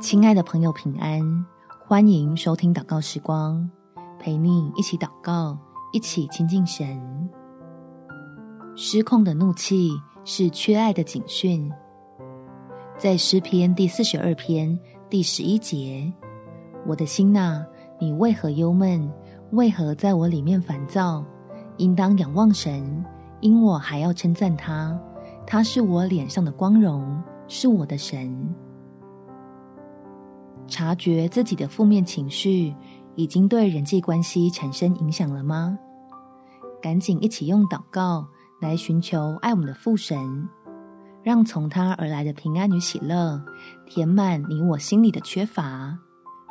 亲爱的朋友，平安！欢迎收听祷告时光，陪你一起祷告，一起亲近神。失控的怒气是缺爱的警讯。在诗篇第四十二篇第十一节：“我的心哪，你为何忧闷？为何在我里面烦躁？应当仰望神，因我还要称赞他。他是我脸上的光荣，是我的神。”察觉自己的负面情绪已经对人际关系产生影响了吗？赶紧一起用祷告来寻求爱我们的父神，让从他而来的平安与喜乐填满你我心里的缺乏。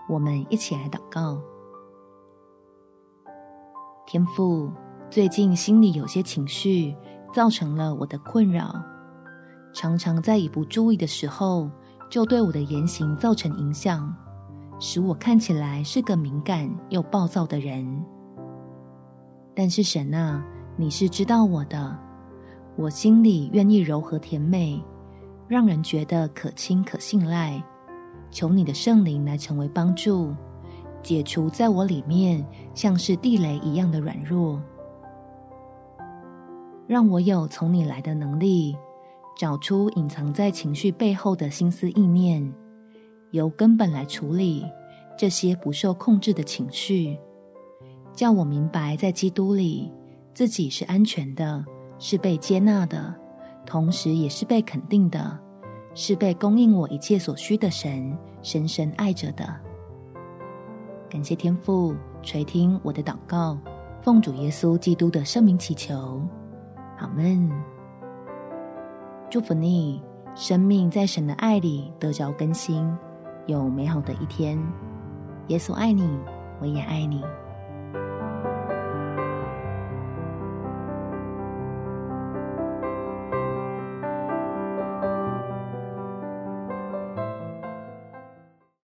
我们一起来祷告。天父，最近心里有些情绪，造成了我的困扰，常常在一不注意的时候，就对我的言行造成影响，使我看起来是个敏感又暴躁的人。但是神啊，你是知道我的，我心里愿意柔和甜美，让人觉得可亲可信赖。求你的圣灵来成为帮助，解除在我里面像是地雷一样的软弱，让我有从你来的能力。找出隐藏在情绪背后的心思意念，由根本来处理这些不受控制的情绪，叫我明白，在基督里自己是安全的，是被接纳的，同时也是被肯定的，是被供应我一切所需的神深深爱着的。感谢天父垂听我的祷告，奉主耶稣基督的圣名祈求，阿们。祝福你，生命在神的爱里得着更新，有美好的一天。耶稣爱你，我也爱你。